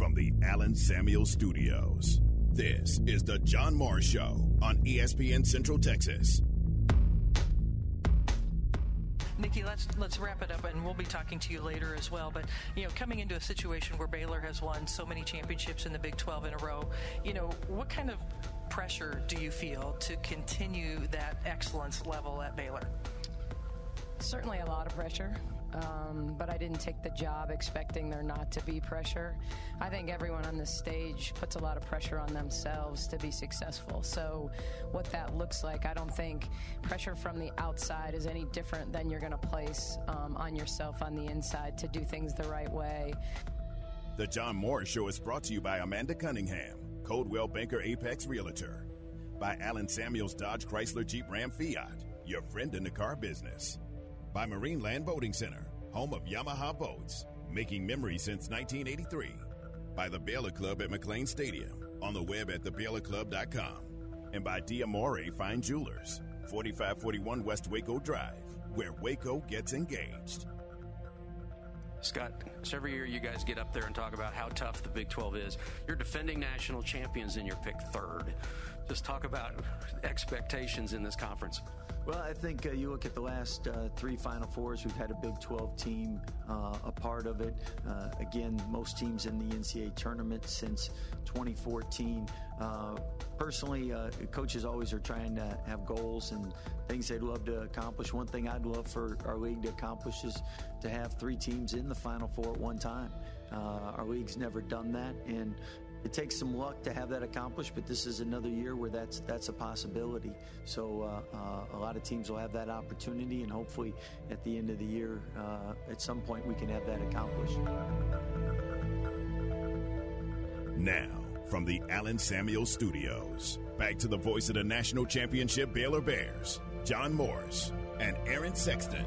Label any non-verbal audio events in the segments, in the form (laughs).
from the Allen Samuel Studios. This is the John Morris Show on ESPN Central Texas. Nicki, let's let's wrap it up, and we'll be talking to you later as well. But you know, coming into a situation where Baylor has won so many championships in the Big 12 in a row, you know, what kind of pressure do you feel to continue that excellence level at Baylor? Certainly a lot of pressure. Um, but I didn't take the job expecting there not to be pressure. I think everyone on this stage puts a lot of pressure on themselves to be successful. So, what that looks like, I don't think pressure from the outside is any different than you're going to place um, on yourself on the inside to do things the right way. The John Morris Show is brought to you by Amanda Cunningham, Coldwell Banker Apex Realtor, by Allen Samuels Dodge Chrysler Jeep Ram Fiat, your friend in the car business by Marineland Boating Center, home of Yamaha boats, making memories since 1983. By the Baylor Club at McLane Stadium, on the web at thebaylorclub.com. And by Diamore Fine Jewelers, 4541 West Waco Drive, where Waco gets engaged. Scott, so every year you guys get up there and talk about how tough the Big 12 is. You're defending national champions and you're picked third. Just talk about expectations in this conference. Well, I think uh, you look at the last uh, three Final Fours, we've had a Big 12 team uh, a part of it. Uh, again, most teams in the NCAA tournament since 2014. Uh, personally, uh, coaches always are trying to have goals and things they'd love to accomplish. One thing I'd love for our league to accomplish is to have three teams in the Final Four at one time. our league's never done that, and it takes some luck to have that accomplished, but this is another year where that's that's a possibility. So uh, uh, a lot of teams will have that opportunity, and hopefully at the end of the year, uh, at some point, we can have that accomplished. Now, from the Allen Samuel Studios, back to the voice of the national championship Baylor Bears, John Morris and Aaron Sexton.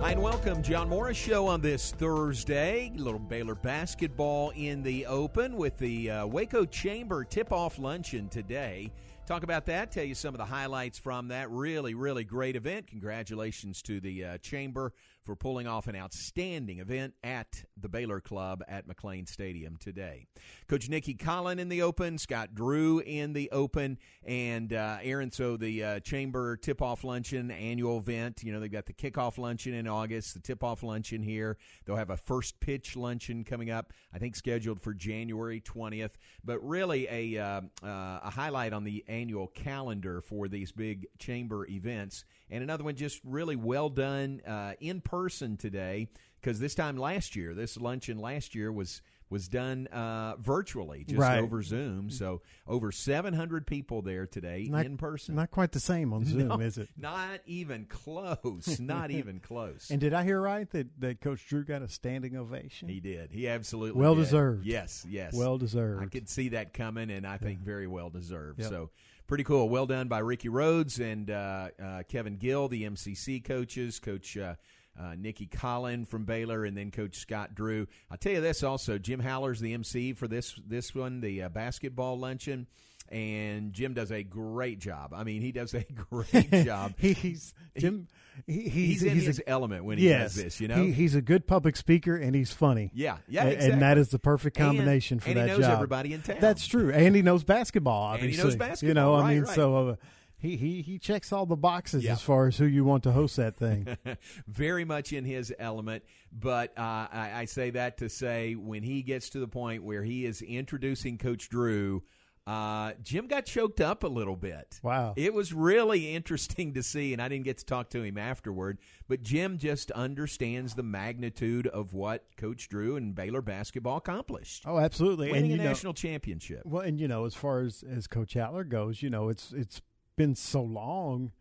Hi, and welcome. John Morris Show on this Thursday. A little Baylor basketball in the open with the uh, Waco Chamber tip off luncheon today. Talk about that, tell you some of the highlights from that. Really, really great event. Congratulations to the uh, Chamber for pulling off an outstanding event at the Baylor Club at McLane Stadium today. Coach Nicki Collen in the Open, Scott Drew in the Open, and uh, Aaron. So the uh, Chamber Tip Off Luncheon annual event. You know they've got the kickoff luncheon in August, the tip off luncheon here. They'll have a first pitch luncheon coming up. I think scheduled for January twentieth. But really a uh, uh a highlight on the annual calendar for these big Chamber events, and another one just really well done uh, in person today because this time last year, this luncheon last year was was done uh, virtually, just right. over Zoom. So over 700 people there today not, in person. Not quite the same on (laughs) Zoom, no, is it? Not even close. not (laughs) even close. And did I hear right that, that Coach Drew got a standing ovation? He did. He absolutely well did. deserved. Yes, yes, well deserved. I could see that coming, and I think very well deserved. Yep. So pretty cool. Well done by Ricky Rhodes and uh, uh, Kevin Gill, the MCC coaches, Coach. Uh, uh, Nicki Collen from Baylor, and then Coach Scott Drew. I'll tell you this also: Jim Haller's the MC for this this one, the uh, basketball luncheon, and Jim does a great job. I mean, he does a (laughs) great (laughs) job. he's Jim. He, he's, he's, in he's his a, element when he yes, does this. You know, he, he's a good public speaker and he's funny. Yeah, yeah, and, exactly. and that is the perfect combination and, for and that he knows job. everybody in town. That's true, and he knows basketball. Obviously, And he knows basketball, You know, I mean, right. so. Uh, he, he he checks all the boxes Yeah. as far as who you want to host that thing. (laughs) very much in his element. But uh, I, I say that to say when he gets to the point where he is introducing Coach Drew, uh, Jim got choked up a little bit. Wow. It was really interesting to see, and I didn't get to talk to him afterward, but Jim just understands the magnitude of what Coach Drew and Baylor basketball accomplished. Oh, absolutely, Winning and a know- national championship. Well, and you know, as far as as Coach Haller goes, you know, it's it's been so long.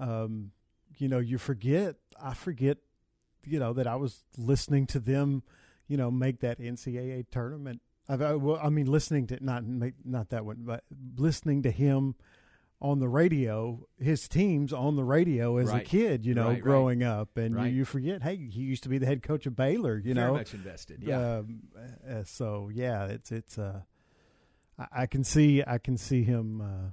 Um, you know, you forget. I forget. You know that I was listening to them. You know, make that NCAA tournament. I, I, well, I mean, listening to not not that one, but listening to him on the radio, his teams on the radio as Right. a kid. You know, Right, right. growing up, and Right. you, you forget. Hey, he used to be the head coach of Baylor. You Very know, much invested. Yeah. um, uh, so yeah, it's it's uh, I, I can see I can see him. Uh,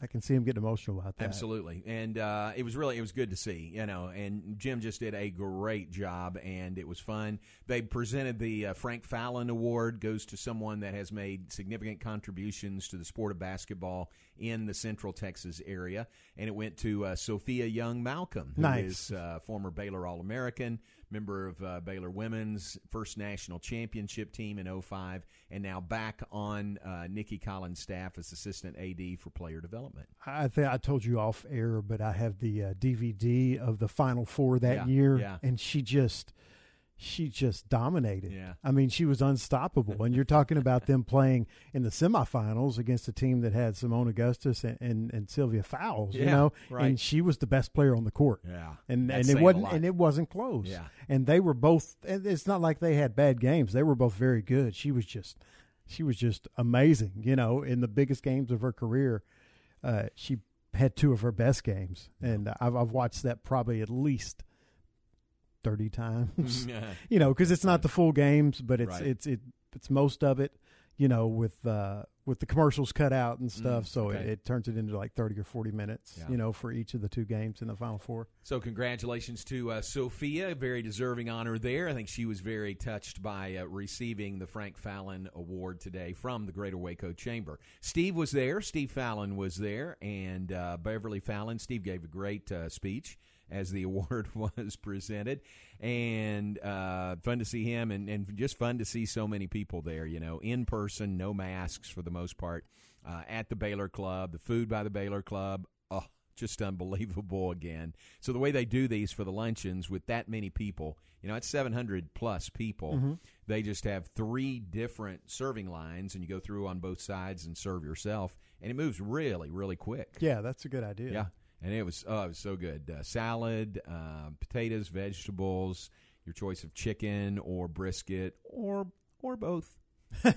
I can see him getting emotional about that. Absolutely, and uh, it was really it was good to see, you know. And Jim just did a great job, and it was fun. They presented the uh, Frank Fallon Award goes to someone that has made significant contributions to the sport of basketball in the Central Texas area, and it went to uh, Sophia Young Malcolm, who Nice. is uh, former Baylor All American, member of uh, Baylor Women's First National Championship team in 05, and now back on uh, Nicki Collen's staff as assistant AD for player development. I think I told you off air, but I have the uh, DVD of the Final Four that Yeah, year, yeah. and she just, she just dominated. Yeah. I mean, she was unstoppable. and you're talking about them (laughs) playing in the semifinals against a team that had Seimone Augustus and, and, and Sylvia Fowles. you know, right. and she was the best player on the court. Yeah, and and it wasn't and it wasn't close. Yeah. and they were both. and It's not like they had bad games. They were both very good. She was just, she was just amazing. You know, in the biggest games of her career, uh, she had two of her best games, and I've I've watched that probably at least thirty times. (laughs) (laughs) You know, because it's not the full games, but it's Right. it's it, it's most of it. You know, with uh, with the commercials cut out and stuff, Mm, so okay. it, it turns it into like thirty or forty minutes. Yeah. You know, for each of the two games in the final four. So congratulations to uh, Sophia, very deserving honor there. I think she was very touched by uh, receiving the Frank Fallon Award today from the Greater Waco Chamber. Steve was there. Steve Fallon was there, and uh, Beverly Fallon. Steve gave a great uh, speech as the (laughs) award was presented, and uh, fun to see him, and, and just fun to see so many people there. You know, in person, no masks for the most part, uh, at the Baylor Club, the food by the Baylor Club. Oh, just (laughs) unbelievable again. So the way they do these for the luncheons with that many people, you know, it's 700 plus people. They just have three different serving lines, and you go through on both sides and serve yourself, and it moves really, really quick. Yeah, that's a good idea. Yeah, and it was oh, it was so good. Uh, salad, uh, potatoes, vegetables, your choice of chicken or brisket or or both. and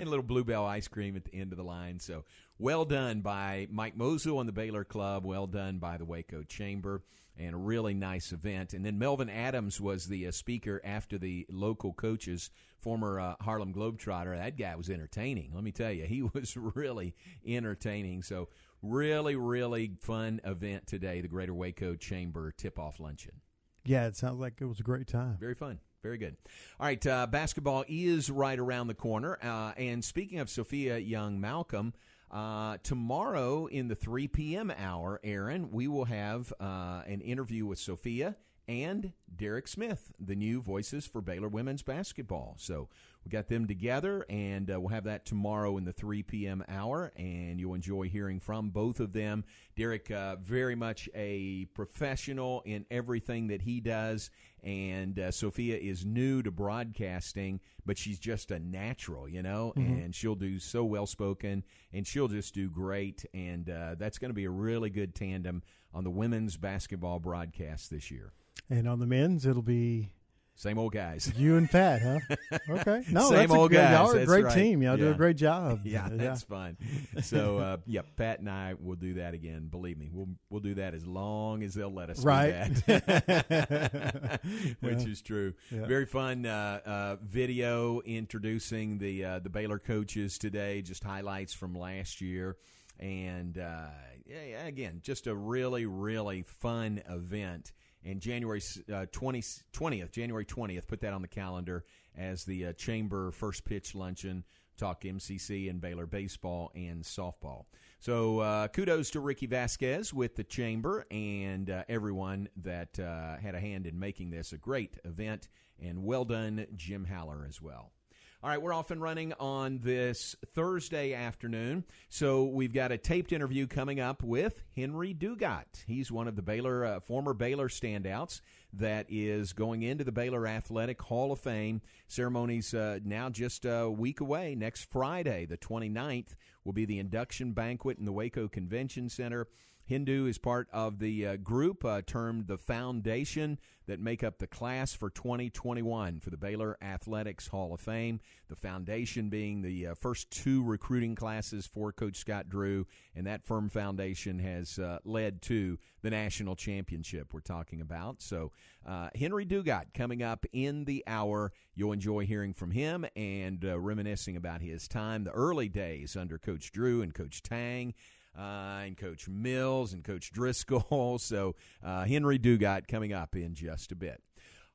a little bluebell ice cream at the end of the line. So well done by Mike Mosul and the Baylor Club. Well done by the Waco Chamber. And a really nice event. And then Melvin Adams was the uh, speaker after the local coaches, former uh, Harlem Globetrotter. That guy was entertaining. Let me tell you, (laughs) he was really entertaining. So, really, really fun event today, the Greater Waco Chamber tip off luncheon. Yeah, it sounds like it was a great time. Very fun. Very good. All right, uh, basketball is right around the corner. Uh, and speaking of Sophia Young Malcolm, uh, tomorrow in the 3 p.m. hour, Aaron, we will have uh, an interview with Sophia and Derek Smith, the new voices for Baylor women's basketball. So we got them together, and uh, we'll have that tomorrow in the 3 p.m. hour, and you'll enjoy hearing from both of them. Derek, uh, very much a professional in everything that he does, and uh, Sophia is new to broadcasting, but she's just a natural, you know, and she'll do so well spoken, and she'll just do great, and uh, that's going to be a really good tandem on the women's basketball broadcast this year. And on the men's, it'll be Same old guys. (laughs) you and Pat, huh? (laughs) Okay. No, Same that's a old good, guys, Y'all are a great right. team. Y'all do a great job. (laughs) Yeah, that's fun. So, uh, yeah, Pat and I will do that again. Believe me, we'll we'll do that as long as they'll let us. Right. do that. which Yeah. is true. Yeah. Very fun uh, uh, video introducing the uh, the Baylor coaches today. Just highlights from last year, and uh, yeah, yeah, again, just a really really fun event. And January uh, 20, 20th, January 20th, put that on the calendar as the uh, Chamber First Pitch Luncheon. Talk MCC and Baylor baseball and softball. So uh, kudos to Ricky Vasquez with the Chamber and uh, everyone that uh, had a hand in making this a great event. And well done, Jim Haller, as well. All right, we're off and running on this Thursday afternoon. So we've got a taped interview coming up with Henry Dugat. He's one of the Baylor uh, former Baylor standouts that is going into the Baylor Athletic Hall of Fame. Ceremonies uh, now just a week away. Next Friday, the 29th, will be the induction banquet in the Waco Convention Center. Hindu is part of the uh, group uh, termed the Foundation that make up the class for 2021 for the Baylor Athletics Hall of Fame. The foundation being the uh, first two recruiting classes for Coach Scott Drew, and that firm foundation has uh, led to the national championship we're talking about. So, uh, Henry Dugat coming up in the hour. You'll enjoy hearing from him and uh, reminiscing about his time, the early days under Coach Drew and Coach Tang uh, and Coach Mills and Coach Driscoll. (laughs) So uh, Henry Dugat coming up in just a bit.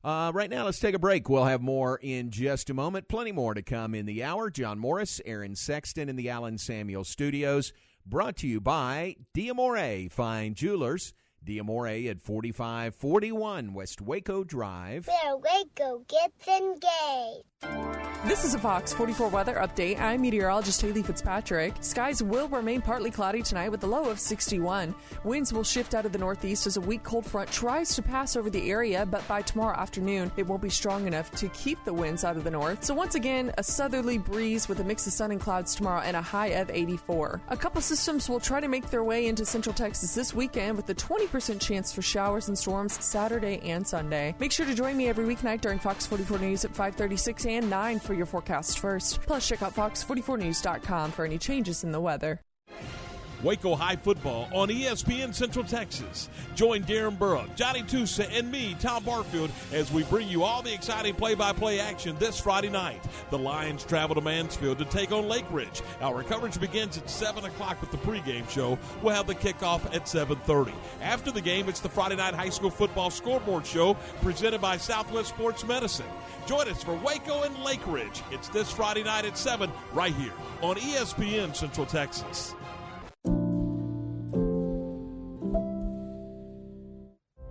Uh, right now, let's take a break. We'll have more in just a moment. Plenty more to come in the hour. John Morris, Aaron Sexton in the Allen Samuel Studios. Brought to you by Diamore Fine Jewelers. Diamore at 4541 West Waco Drive. Where Waco gets engaged. This is a Fox 44 weather update. I'm meteorologist Haley Fitzpatrick. Skies will remain partly cloudy tonight with a low of 61. Winds will shift out of the northeast as a weak cold front tries to pass over the area, but by tomorrow afternoon, it won't be strong enough to keep the winds out of the north. So once again, a southerly breeze with a mix of sun and clouds tomorrow and a high of 84. A couple systems will try to make their way into central Texas this weekend with the 20% chance for showers and storms Saturday and Sunday. Make sure to join me every weeknight during Fox 44 News at 536 and 9 for your forecast first. Plus, check out fox44news.com for any changes in the weather. Waco High football on ESPN Central Texas. Join Darren Burrow, Johnny Tusa, and me, Tom Barfield, as we bring you all the exciting play-by-play action this Friday night. The Lions travel to Mansfield to take on Lake Ridge. Our coverage begins at 7 o'clock with the pregame show. We'll have the kickoff at 7.30. After the game, it's the Friday Night High School Football Scoreboard Show presented by Southwest Sports Medicine. Join us for Waco and Lake Ridge. It's this Friday night at 7 right here on ESPN Central Texas.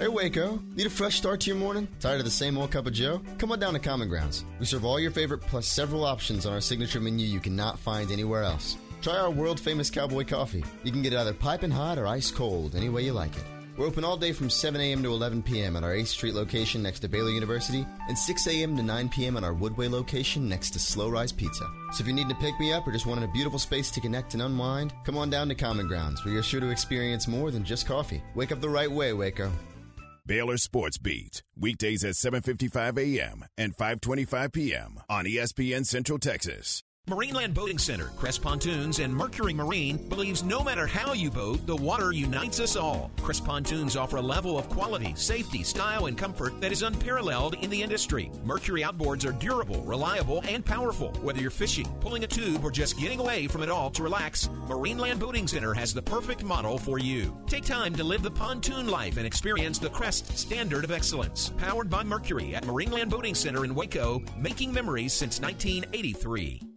Hey Waco, need a fresh start to your morning? Tired of the same old cup of joe? Come on down to Common Grounds. We serve all your favorite plus several options on our signature menu you cannot find anywhere else. Try our world famous cowboy coffee. You can get it either piping hot or ice cold, any way you like it. We're open all day from 7 a.m. to 11 p.m. at our 8th Street location next to Baylor University and 6 a.m. to 9 p.m. at our Woodway location next to Slow Rise Pizza. So if you're needing to pick me up or just wanting a beautiful space to connect and unwind, come on down to Common Grounds where you're sure to experience more than just coffee. Wake up the right way, Waco. Baylor Sports Beat, weekdays at 7:55 a.m. and 5:25 p.m. on ESPN Central Texas. Marineland Boating Center, Crest Pontoons, and Mercury Marine believes no matter how you boat, the water unites us all. Crest Pontoons offer a level of quality, safety, style, and comfort that is unparalleled in the industry. Mercury outboards are durable, reliable, and powerful. Whether you're fishing, pulling a tube, or just getting away from it all to relax, Marineland Boating Center has the perfect model for you. Take time to live the pontoon life and experience the Crest standard of excellence. Powered by Mercury at Marineland Boating Center in Waco, making memories since 1983.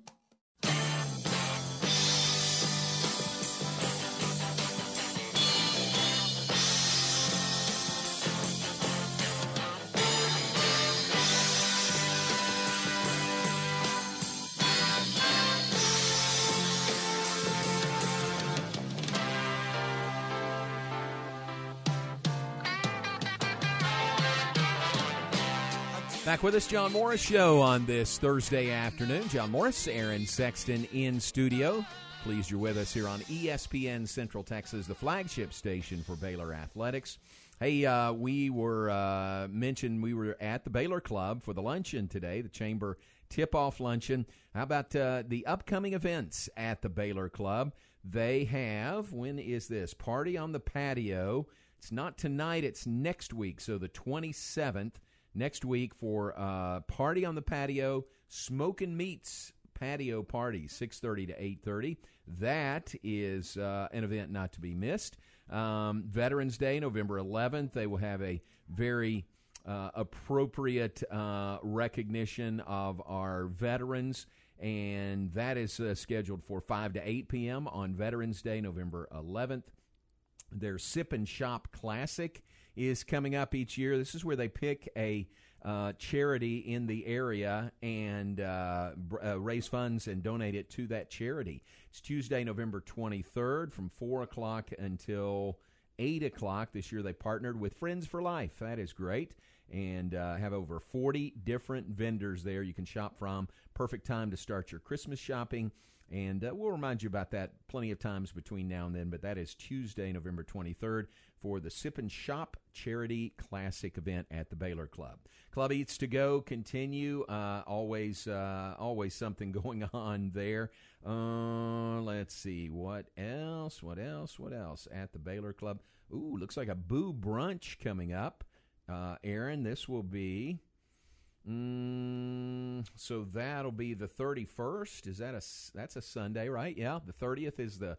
With us, John Morris Show on this Thursday afternoon. John Morris, Aaron Sexton in studio. Pleased you're with us here on ESPN Central Texas, the flagship station for Baylor Athletics. Hey, uh, we were uh, mentioned we were at the Baylor Club for the luncheon today, the Chamber tip-off luncheon. How about uh, the upcoming events at the Baylor Club? They have when is this party on the patio? It's not tonight; it's next week, so the twenty seventh next week for uh, Party on the Patio, Smoking Meats patio party, 6.30 to 8.30. That is uh, an event not to be missed. Um, Veterans Day, November 11th, they will have a very uh, appropriate uh, recognition of our veterans, and that is uh, scheduled for 5 to 8 p.m. on Veterans Day, November 11th. Their Sip and Shop Classic is coming up each year. This is where they pick a uh, charity in the area and uh, uh, raise funds and donate it to that charity. It's Tuesday, November 23rd from 4 o'clock until 8 o'clock. This year they partnered with Friends for Life. That is great. And uh, have over 40 different vendors there you can shop from. Perfect time to start your Christmas shopping. And uh, we'll remind you about that plenty of times between now and then. But that is Tuesday, November 23rd for the Sip and Shop Charity Classic event at the Baylor Club. Club Eats to Go continue. Uh, always, uh, always something (laughs) going on there. Uh, let's see what else. What else? What else at the Baylor Club? Ooh, looks like a boo brunch coming up. Uh, Aaron, this will be Mm, so that'll be the 31st. Is that a that's a Sunday, right? Yeah, the 30th is the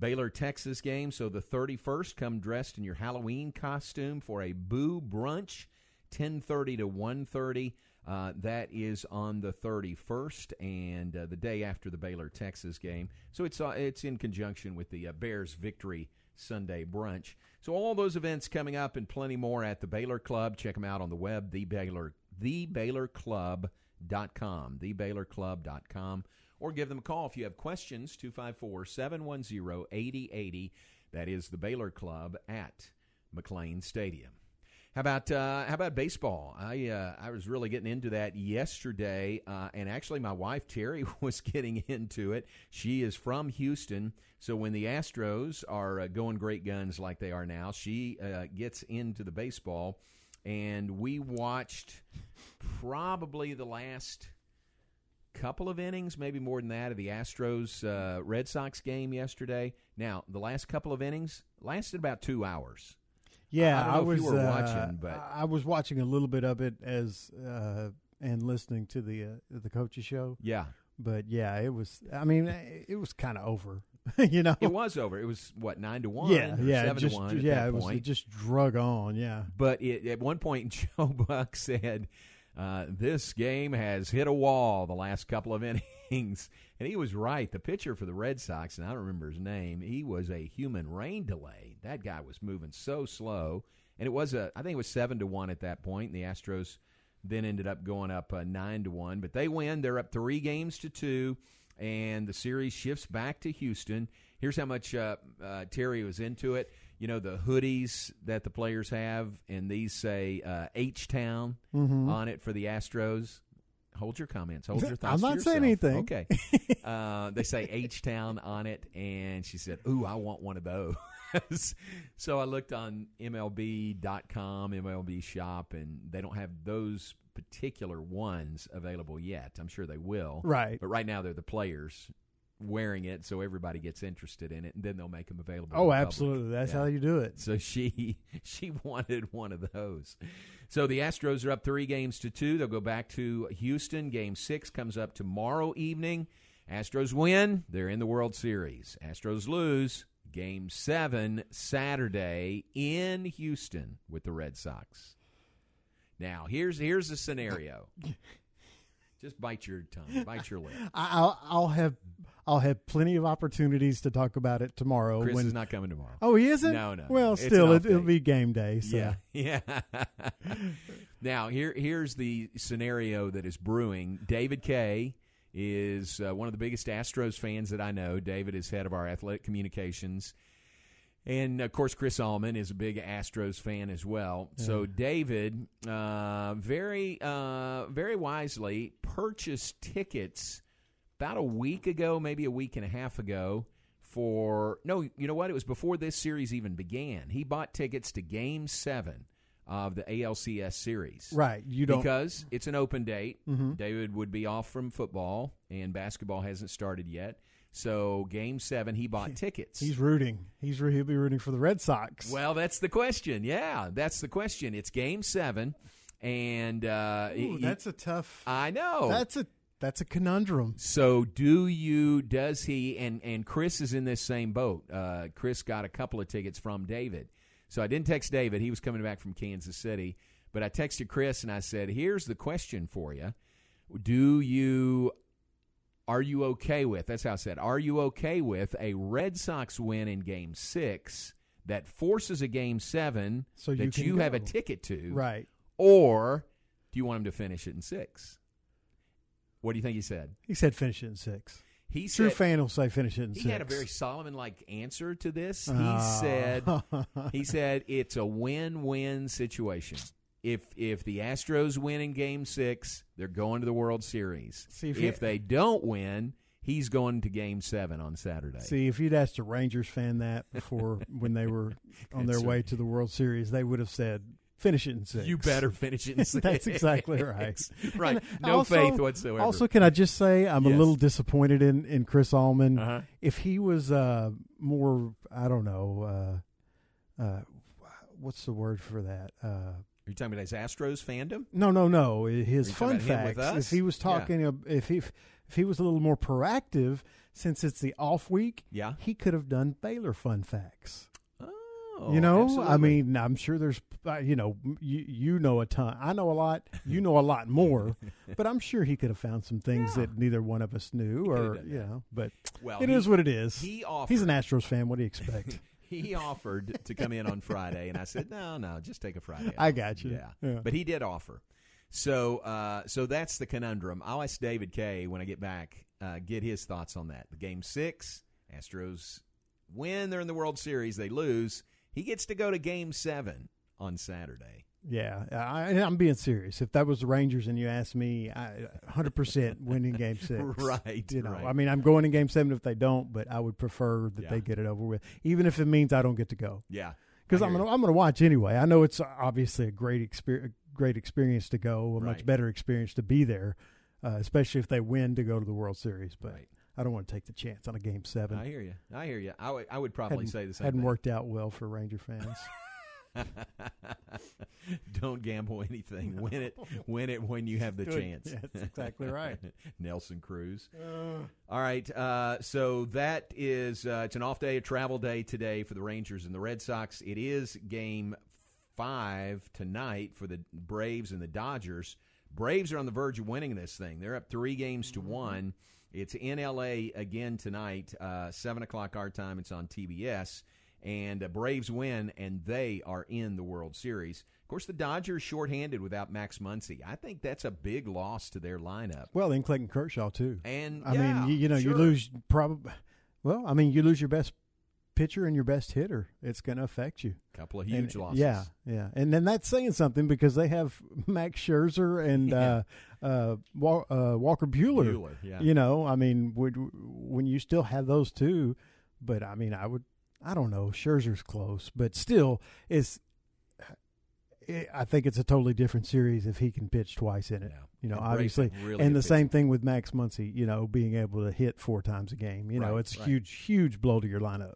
Baylor Texas game. So the 31st, come dressed in your Halloween costume for a boo brunch, 10:30 to 1:30. Uh, that is on the 31st and uh, the day after the Baylor Texas game. So it's uh, it's in conjunction with the uh, Bears victory Sunday brunch. So all those events coming up and plenty more at the Baylor Club. Check them out on the web, the Baylor thebaylorclub.com, thebaylorclub.com, or give them a call if you have questions, 254 710 8080. That is the Baylor Club at McLane Stadium. How about uh, how about baseball? I uh, I was really getting into that yesterday, uh, and actually my wife Terry (laughs) was getting into it. She is from Houston, so when the Astros are uh, going great guns like they are now, she uh, gets into the baseball and we watched probably the last couple of innings, maybe more than that, of the Astros uh, Red Sox game yesterday. Now, the last couple of innings lasted about two hours. Yeah, I, I was uh, watching, but I was watching a little bit of it as uh, and listening to the uh, the coaches show. Yeah, but yeah, it was. I mean, it was kind of over. (laughs) you know, it was over. It was what nine to one. Yeah, yeah, seven just, to one. yeah, it was. It just drug on. Yeah, but it, at one point, (laughs) Joe Buck said, uh, "This game has hit a wall the last couple of (laughs) innings," and he was right. The pitcher for the Red Sox, and I don't remember his name, he was a human rain delay. That guy was moving so slow, and it was a. I think it was seven to one at that point. And the Astros then ended up going up uh, nine to one, but they win. They're up three games to two and the series shifts back to Houston. Here's how much uh, uh, Terry was into it. You know the hoodies that the players have, and these say uh, H Town mm-hmm. on it for the Astros. Hold your comments. Hold your thoughts. I'm not saying anything. Okay. (laughs) uh, they say H Town on it, and she said, "Ooh, I want one of those." (laughs) so I looked on MLB.com, MLB Shop, and they don't have those particular ones available yet. I'm sure they will. Right. But right now they're the players wearing it so everybody gets interested in it and then they'll make them available oh absolutely. That's yeah. how you do it. So she (laughs) she wanted one of those. So the astros are up three games to two. They'll go back to houston. Game six comes up tomorrow evening. Astros win. They're in the world series. Astros lose. Game seven saturday in houston with the red sox. Now, here's here's a scenario. (laughs) Just bite your tongue, bite your lip. (laughs) I'll, I'll have I'll have plenty of opportunities to talk about it tomorrow. Chris when, is not coming tomorrow. Oh, he isn't. No, no. Well, it's still, it, will be game day. So. Yeah, (laughs) yeah. (laughs) now here here's the scenario that is brewing. David Kay is uh, one of the biggest Astros fans that I know. David is head of our athletic communications. And of course, Chris Allman is a big Astros fan as well. Yeah. So David, uh, very, uh, very wisely purchased tickets about a week ago, maybe a week and a half ago. For no, you know what? It was before this series even began. He bought tickets to Game Seven of the ALCS series. Right. You don't because it's an open date. Mm-hmm. David would be off from football, and basketball hasn't started yet. So game seven, he bought (laughs) tickets. He's rooting. He's he'll be rooting for the Red Sox. Well, that's the question. Yeah, that's the question. It's game seven, and uh, Ooh, that's a tough. I know. That's a that's a conundrum. So, do you? Does he? And and Chris is in this same boat. Uh, Chris got a couple of tickets from David. So I didn't text David. He was coming back from Kansas City. But I texted Chris and I said, "Here's the question for you: Do you are you okay with, that's how I said, are you okay with a Red Sox win in game six that forces a game seven So you that you have a ticket to, Right. Or do you want him to finish it in six? What do you think he said? He said finish it in six. He True said- fan will say finish it in He six. had a very Solomon-like answer to this. He Oh. said, "He (laughs) said it's a win-win situation. If if the Astros win in Game Six, they're going to the World Series. See, if if they don't win, he's going to Game Seven on Saturday. See, if you'd asked a Rangers fan that before (laughs) when they were on their way right. to the World Series, they would have said, "Finish it in six. You better finish it in (laughs) six. That's exactly (laughs) right. Right. And No faith whatsoever. Also, can I just say I'm a little disappointed in in Chris Allman. Uh-huh. If he was uh, more, I don't know, uh, uh, what's the word for that? Are you talking about his Astros fandom? no, no, no. His Are you talking fun about him with facts. If he was talking, ab- if he if he was a little more proactive, since it's the off week, Yeah. he could have done Baylor fun facts. Oh, you know, I mean, I'm sure there's, uh, you know, you you know a ton. I know a lot. You know a lot (laughs) more, but I'm sure he could have found some things that neither one of us knew, or you know. But Well, it he- is what it is. he He's an Astros fan. What do you expect? (laughs) he (laughs) offered to come in on Friday, and I said, "No, no, just take a Friday." I got you. Yeah. Yeah. but he did offer. So, uh, so that's the conundrum. I'll ask David Kay when I get back, uh, get his thoughts on that. The game six, Astros win. They're in the World Series. They lose. He gets to go to Game Seven on Saturday. Yeah, I, I'm being serious. If that was the Rangers and you asked me, I 100 percent winning (laughs) Game Six. Right, You know, right. I mean, I'm going in Game Seven if they don't, but I would prefer that Yeah. they get it over with, even if it means I don't get to go. Yeah, because I'm gonna I'm gonna watch anyway. I know it's obviously a great experience, great experience to go, a much better experience to be there, uh, especially if they win to go to the World Series. But Right. I don't want to take the chance on a game seven. I hear you. I hear you. I would, I would probably hadn't, say the same. hadn't thing. worked out well for Ranger fans. (laughs) (laughs) Don't gamble anything. Win it. Win it when you have the Good. chance. Yeah, that's exactly right. (laughs) Nelson Cruz. (sighs) All right. Uh, so that is uh, it's an off day, a travel day today for the Rangers and the Red Sox. It is game five tonight for the Braves and the Dodgers. Braves are on the verge of winning this thing. They're up three games to one. It's in L.A. again tonight, uh, seven o'clock our time. It's on TBS, and uh, Braves win, and they are in the World Series. Of course, the Dodgers shorthanded without Max Muncy. I think that's a big loss to their lineup. well, in Clayton Kershaw too. And I yeah, mean, you, you know, you lose probably. Well, I mean, you lose your best pitcher and your best hitter. It's going to affect you. A couple of And- huge losses. Yeah, yeah, and then that's saying something because they have (laughs) Max Scherzer and (laughs) uh, uh, Wa- uh, Walker Bueller. Buehler, yeah. You know, I mean, would, when you still have those two, but I mean, I would, I don't know, Scherzer's close, but still, it's. it- I think it's a totally different series if he can pitch twice in it. Yeah. You know, And obviously, really and the same thing with Max Muncy. You know, being able to hit four times a game. You know, Right, it's a right. huge, huge blow to your lineup.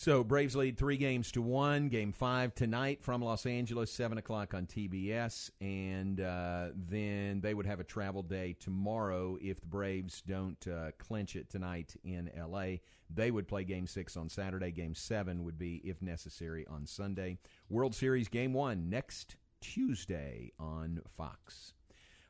So Braves lead three games to one. Game five tonight from Los Angeles, seven o'clock on TBS, and uh, then they would have a travel day tomorrow if the Braves don't uh, clinch it tonight in L.A. They would play Game six on Saturday. Game seven would be, if necessary, on Sunday. World Series Game one next Tuesday on Fox.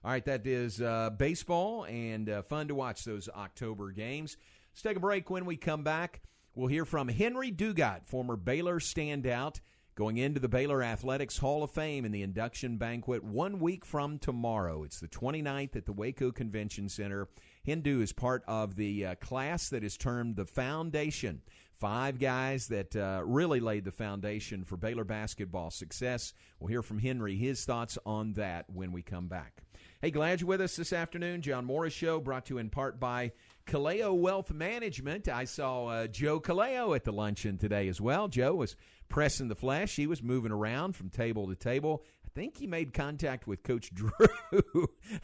All right, that is uh, baseball and uh, fun to watch those October games. Let's take a break. When we come back, we'll hear from Henry Dugat, former Baylor standout, going into the Baylor Athletics Hall of Fame in the induction banquet one week from tomorrow. It's the 29th at the Waco Convention Center. Hindu is part of the uh, class that is termed the Foundation. Five guys that uh, really laid the foundation for Baylor basketball success. We'll hear from Henry, his thoughts on that when we come back. Hey, glad you're with us this afternoon. John Morris Show brought to you in part by Kaleo Wealth Management. I saw uh, Joe Kaleo at the luncheon today as well. Joe was pressing the flesh. He was moving around from table to table. I think he made contact with Coach (laughs) Drew.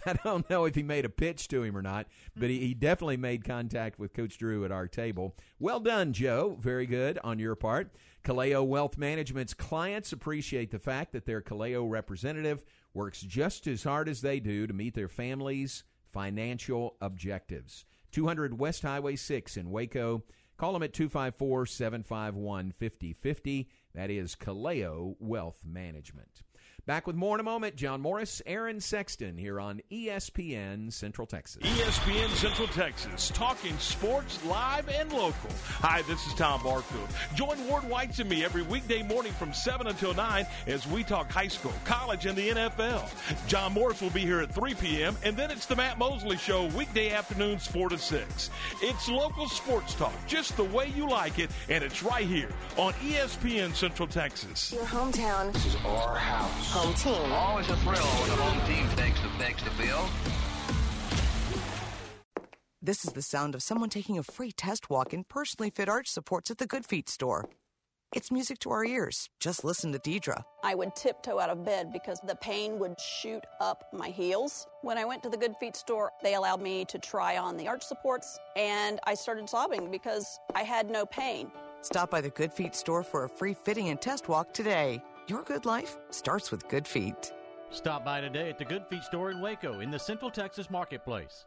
I don't know if he made a pitch to him or not, but he, he definitely made contact with Coach Drew at our table. Well done, Joe. Very good on your part. Kaleo Wealth Management's clients appreciate the fact that their Kaleo representative works just as hard as they do to meet their families' financial objectives. 200 West Highway 6 in Waco. Call them at 254 751 5050. That is Kaleo Wealth Management. Back with more in a moment. John Morris, Aaron Sexton here on ESPN Central Texas. ESPN Central Texas, talking sports live and local. Hi, this is Tom Barfield. Join Ward Whites and me every weekday morning from 7 until 9 as we talk high school, college, and the NFL. John Morris will be here at 3 p.m., and then it's the Matt Mosley Show weekday afternoons 4 to 6. It's local sports talk, just the way you like it, and it's right here on ESPN Central Texas. Your hometown. This is our house home team. Always a thrill when the home team takes the, takes the field. This is the sound of someone taking a free test walk in personally fit arch supports at the Good Feet store. It's music to our ears. Just listen to Deidre. I would tiptoe out of bed because the pain would shoot up my heels. When I went to the Good Feet store, they allowed me to try on the arch supports, and I started sobbing because I had no pain. Stop by the Good Feet store for a free fitting and test walk today. Your good life starts with Good Feet. Stop by today at the Good Feet store in Waco in the Central Texas Marketplace.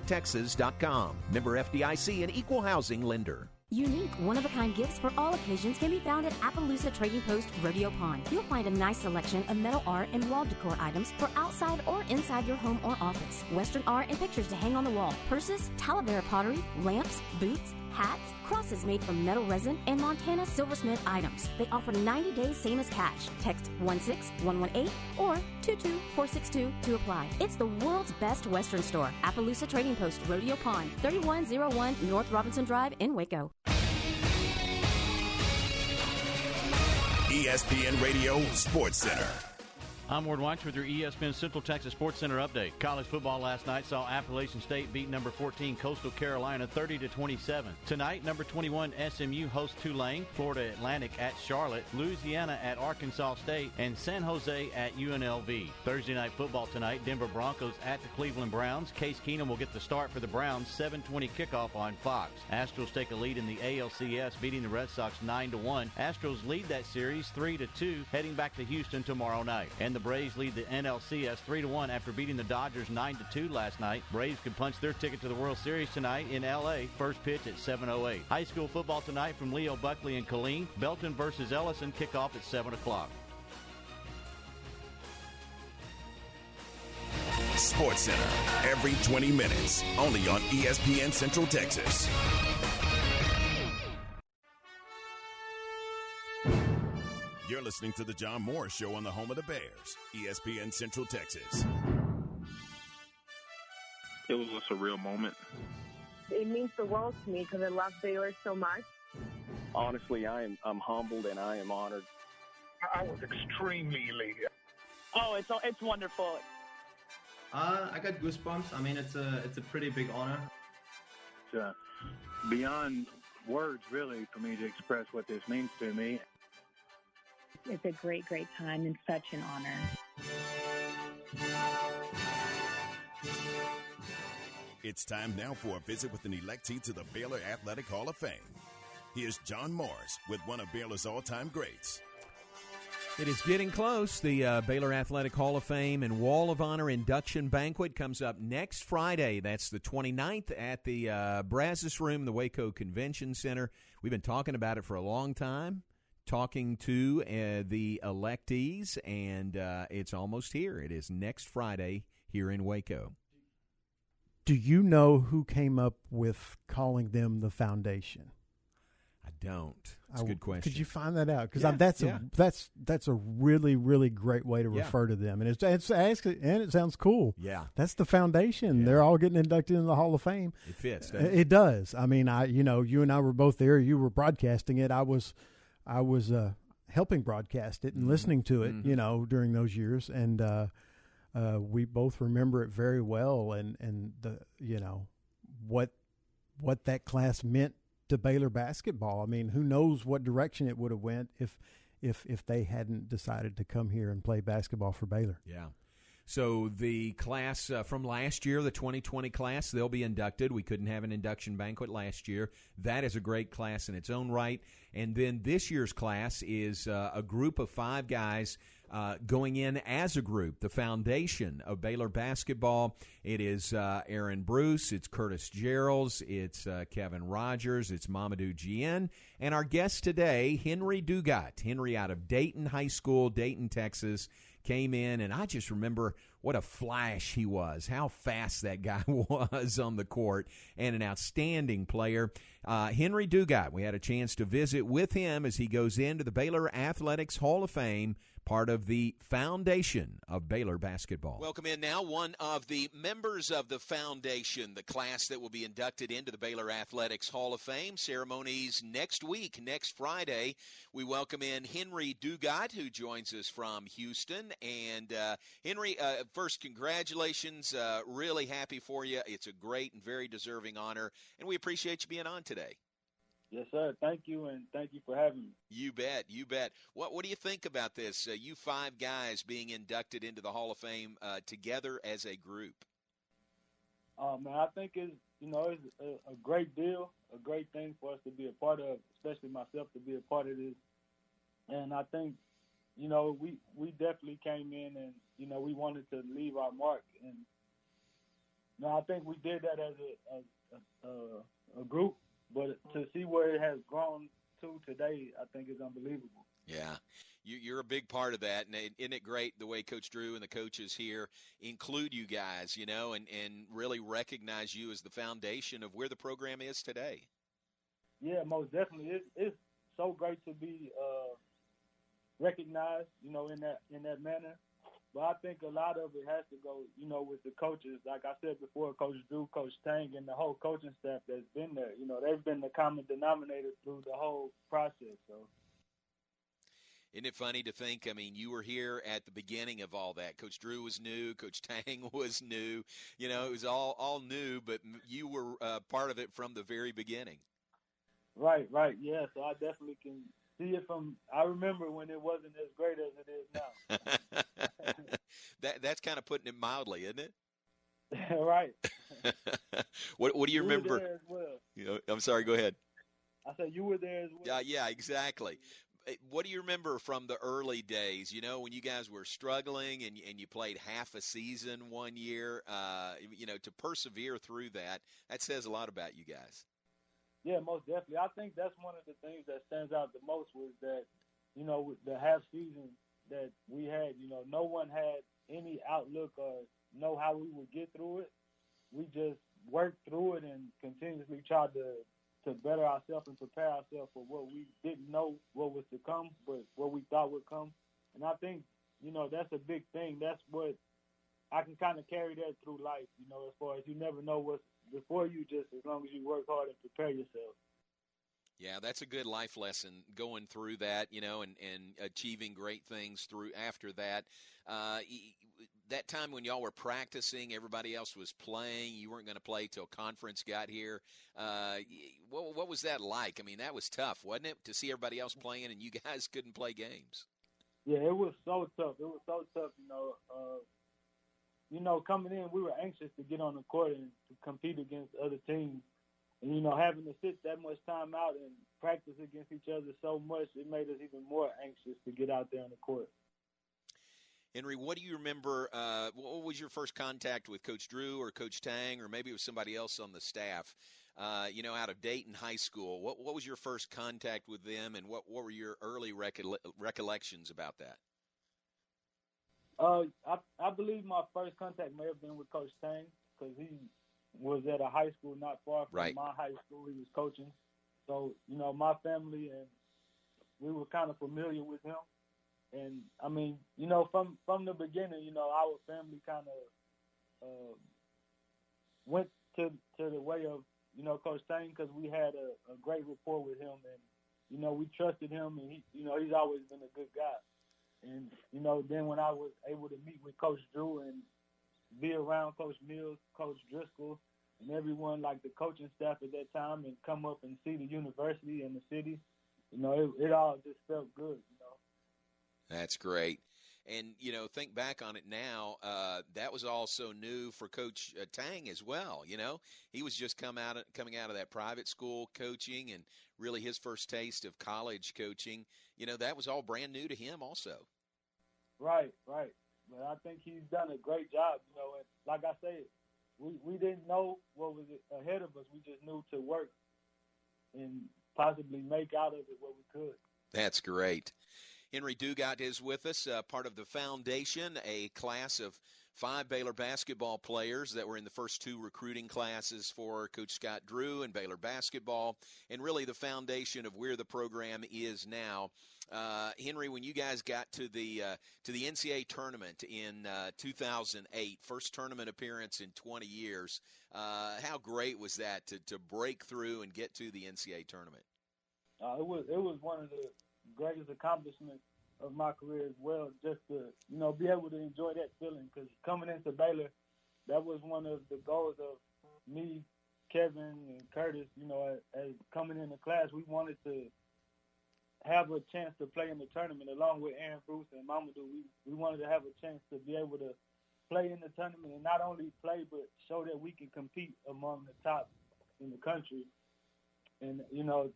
BankTexas.com. Member FDIC and equal housing lender. Unique, one of a kind gifts for all occasions can be found at Appaloosa Trading Post Rodeo Pond. You'll find a nice selection of metal art and wall decor items for outside or inside your home or office. Western art and pictures to hang on the wall. Purses, Talavera pottery, lamps, boots, hats, crosses made from metal resin, and Montana silversmith items. They offer 90 days same as cash. Text 16118 or 22462 to apply. It's the world's best Western store. Appaloosa Trading Post Rodeo Pond, 3101 North Robinson Drive in Waco. ESPN Radio Sports Center. I'm Ward White with your ESPN Central Texas Sports Center update. College football last night saw Appalachian State beat number 14 Coastal Carolina 30 to 27. Tonight, number 21 SMU hosts Tulane, Florida Atlantic at Charlotte, Louisiana at Arkansas State, and San Jose at UNLV. Thursday night football tonight, Denver Broncos at the Cleveland Browns. Case Keenum will get the start for the Browns. 7:20 kickoff on Fox. Astros take a lead in the ALCS, beating the Red Sox 9 to 1. Astros lead that series 3 to 2, heading back to Houston tomorrow night. And the Braves lead the NLCS 3 1 after beating the Dodgers 9 2 last night. Braves can punch their ticket to the World Series tonight in LA. First pitch at 7:08. High school football tonight from Leo Buckley and Killeen. Belton versus Ellison kickoff at 7 o'clock. Sports Center every 20 minutes, only on ESPN Central Texas. You're listening to the John Morris Show on the home of the Bears, ESPN Central Texas. It was a surreal moment. It means the world to me because I love Baylor so much. Honestly, I am I'm humbled and I am honored. I was extremely elated. Oh, it's it's wonderful. Uh, I got goosebumps. I mean, it's a it's a pretty big honor. It's uh, beyond words, really, for me to express what this means to me. It's a great, great time and such an honor. It's time now for a visit with an electee to the Baylor Athletic Hall of Fame. Here's John Morris with one of Baylor's all-time greats. It is getting close. The uh, Baylor Athletic Hall of Fame and Wall of Honor induction banquet comes up next Friday. That's the 29th at the uh, Brazos Room, the Waco Convention Center. We've been talking about it for a long time talking to uh, the electees, and uh, it's almost here. It is next Friday here in Waco. Do you know who came up with calling them the foundation? I don't. That's I- a good question. Could you find that out? Because Yeah, that's yeah. a that's that's a really really great way to Yeah. refer to them, and it's it's and it sounds cool. Yeah. that's the foundation. They're all getting inducted into the Hall of Fame. It fits, doesn't it? it does. I mean, I you know you and I were both there. You were broadcasting it. I was I was uh, helping broadcast it and Mm-hmm. listening to it. You know during those years, and uh, uh, we both remember it very well. And and the you know what what that class meant to Baylor basketball. I mean, who knows what direction it would have went if if if they hadn't decided to come here and play basketball for Baylor. Yeah. So the class uh, from last year, the 2020 class, they'll be inducted. We couldn't have an induction banquet last year. That is a great class in its own right. And then this year's class is uh, a group of five guys uh, going in as a group, the foundation of Baylor basketball. It is uh, Aaron Bruce, it's Curtis Jerrells, it's uh, Kevin Rogers, it's Mamadou Diene, and our guest today, Henry Dugat. Henry out of Dayton High School, Dayton, Texas, came in, and I just remember what a flash he was, how fast that guy (laughs) was on the court, and an outstanding player. Uh, Henry Dugat, we had a chance to visit with him as he goes into the Baylor Athletics Hall of Fame, part of the foundation of Baylor basketball. Welcome in now one of the members of the foundation, the class that will be inducted into the Baylor Athletics Hall of Fame. Ceremonies next week, next Friday. We welcome in Henry Dugat, who joins us from Houston. And uh, Henry, uh, first, congratulations. Uh, really happy for you. It's a great and very deserving honor, and we appreciate you being on today. Yes, sir. Thank you, and thank you for having me. You bet, you bet. What what do you think about this? Uh, you five guys being inducted into the Hall of Fame uh, together as a group. Um, man, I think it's you know it's a, a great deal, a great thing for us to be a part of, especially myself to be a part of this. And I think you know we we definitely came in and you know we wanted to leave our mark, and you know, I think we did that as a as a, a, a group. But to see where it has grown to today, I think is unbelievable. Yeah, you, you're a big part of that, and isn't it great the way Coach Drew and the coaches here include you guys, you know, and and really recognize you as the foundation of where the program is today. Yeah, most definitely. It's it's so great to be uh, recognized, you know, in that in that manner. But I think a lot of it has to go, you know, with the coaches. Like I said before, Coach Drew, Coach Tang, and the whole coaching staff that's been there. You know, they've been the common denominator through the whole process. So Isn't it funny to think? I mean, you were here at the beginning of all that. Coach Drew was new. Coach (laughs) Tang was new. You know, it was all all new, but you were uh, part of it from the very beginning. right, right, yeah. So I definitely can see it from. I remember when it wasn't as great as it is now. (laughs) that that's kind of putting it mildly, isn't it? (laughs) right. (laughs) what what do you remember? well. You know, I'm sorry. Go ahead. I said you were there as well. Yeah, yeah, exactly. Eh, What do you remember from the early days? You know, when you guys were struggling and and you played half a season one year. Uh, you know, to persevere through that, that says a lot about you guys. Yeah, most definitely. I think that's one of the things that stands out the most was that, you know, the half season that we had, you know, no one had any outlook or know how we would get through it. We just worked through it and continuously tried to to better ourselves and prepare ourselves for what we didn't know what was to come, but what we thought would come. And I think, you know, that's a big thing. That's what I can kind of carry that through life, you know, as far as you never know what's before you, just as long as you work hard and prepare yourself. Yeah, that's a good life lesson going through that, you know, and, and achieving great things through after that. Uh, that time when y'all were practicing, everybody else was playing. You weren't going to play till conference got here. Uh, what, what was that like? I mean, that was tough, wasn't it, to see everybody else playing and you guys couldn't play games? Yeah, it was so tough. It was so tough, you know. Uh, you know, coming in, we were anxious to get on the court and to compete against other teams. And, you know, having to sit that much time out and practice against each other so much, it made us even more anxious to get out there on the court. Henry, what do you remember? Uh, what was your first contact with Coach Drew or Coach Tang, or maybe it was somebody else on the staff? Uh, you know, out of Dayton High School. What what was your first contact with them, and what what were your early recolle- recollections about that? Uh, I, I believe my first contact may have been with Coach Tang because he was at a high school not far from Right. my high school he was coaching. So you know, my family and we were kind of familiar with him. And I mean, you know, from from the beginning, you know, our family kind of uh, went to to the way of you know Coach Tang because we had a, a great rapport with him, and you know we trusted him, and he, you know, he's always been a good guy. And you know, then when I was able to meet with Coach Drew and be around Coach Mills, Coach Driscoll, and everyone like the coaching staff at that time, and come up and see the university and the city, you know, it, it all just felt good. You know. That's great. And you know, think back on it now. Uh, that was also new for Coach uh, Tang as well. You know, he was just come out of, coming out of that private school coaching, and really his first taste of college coaching. You know, that was all brand new to him, also. Right, right. But I think he's done a great job. You know, and like I said, we we didn't know what was ahead of us. We just knew to work and possibly make out of it what we could. That's great. Henry Dugat is with us, uh, part of the foundation, a class of five Baylor basketball players that were in the first two recruiting classes for Coach Scott Drew and Baylor basketball, and really the foundation of where the program is now. Uh, Henry, when you guys got to the uh, to the NCAA tournament in uh, 2008, first tournament appearance in 20 years, uh, how great was that to, to break through and get to the NCAA tournament? Uh, it was it was one of the greatest accomplishment of my career as well. Just to you know be able to enjoy that feeling because coming into Baylor, that was one of the goals of me, Kevin, and Curtis. You know, as, as coming into class, we wanted to have a chance to play in the tournament along with Aaron Bruce and Mamadou. We we wanted to have a chance to be able to play in the tournament and not only play but show that we can compete among the top in the country. And you know,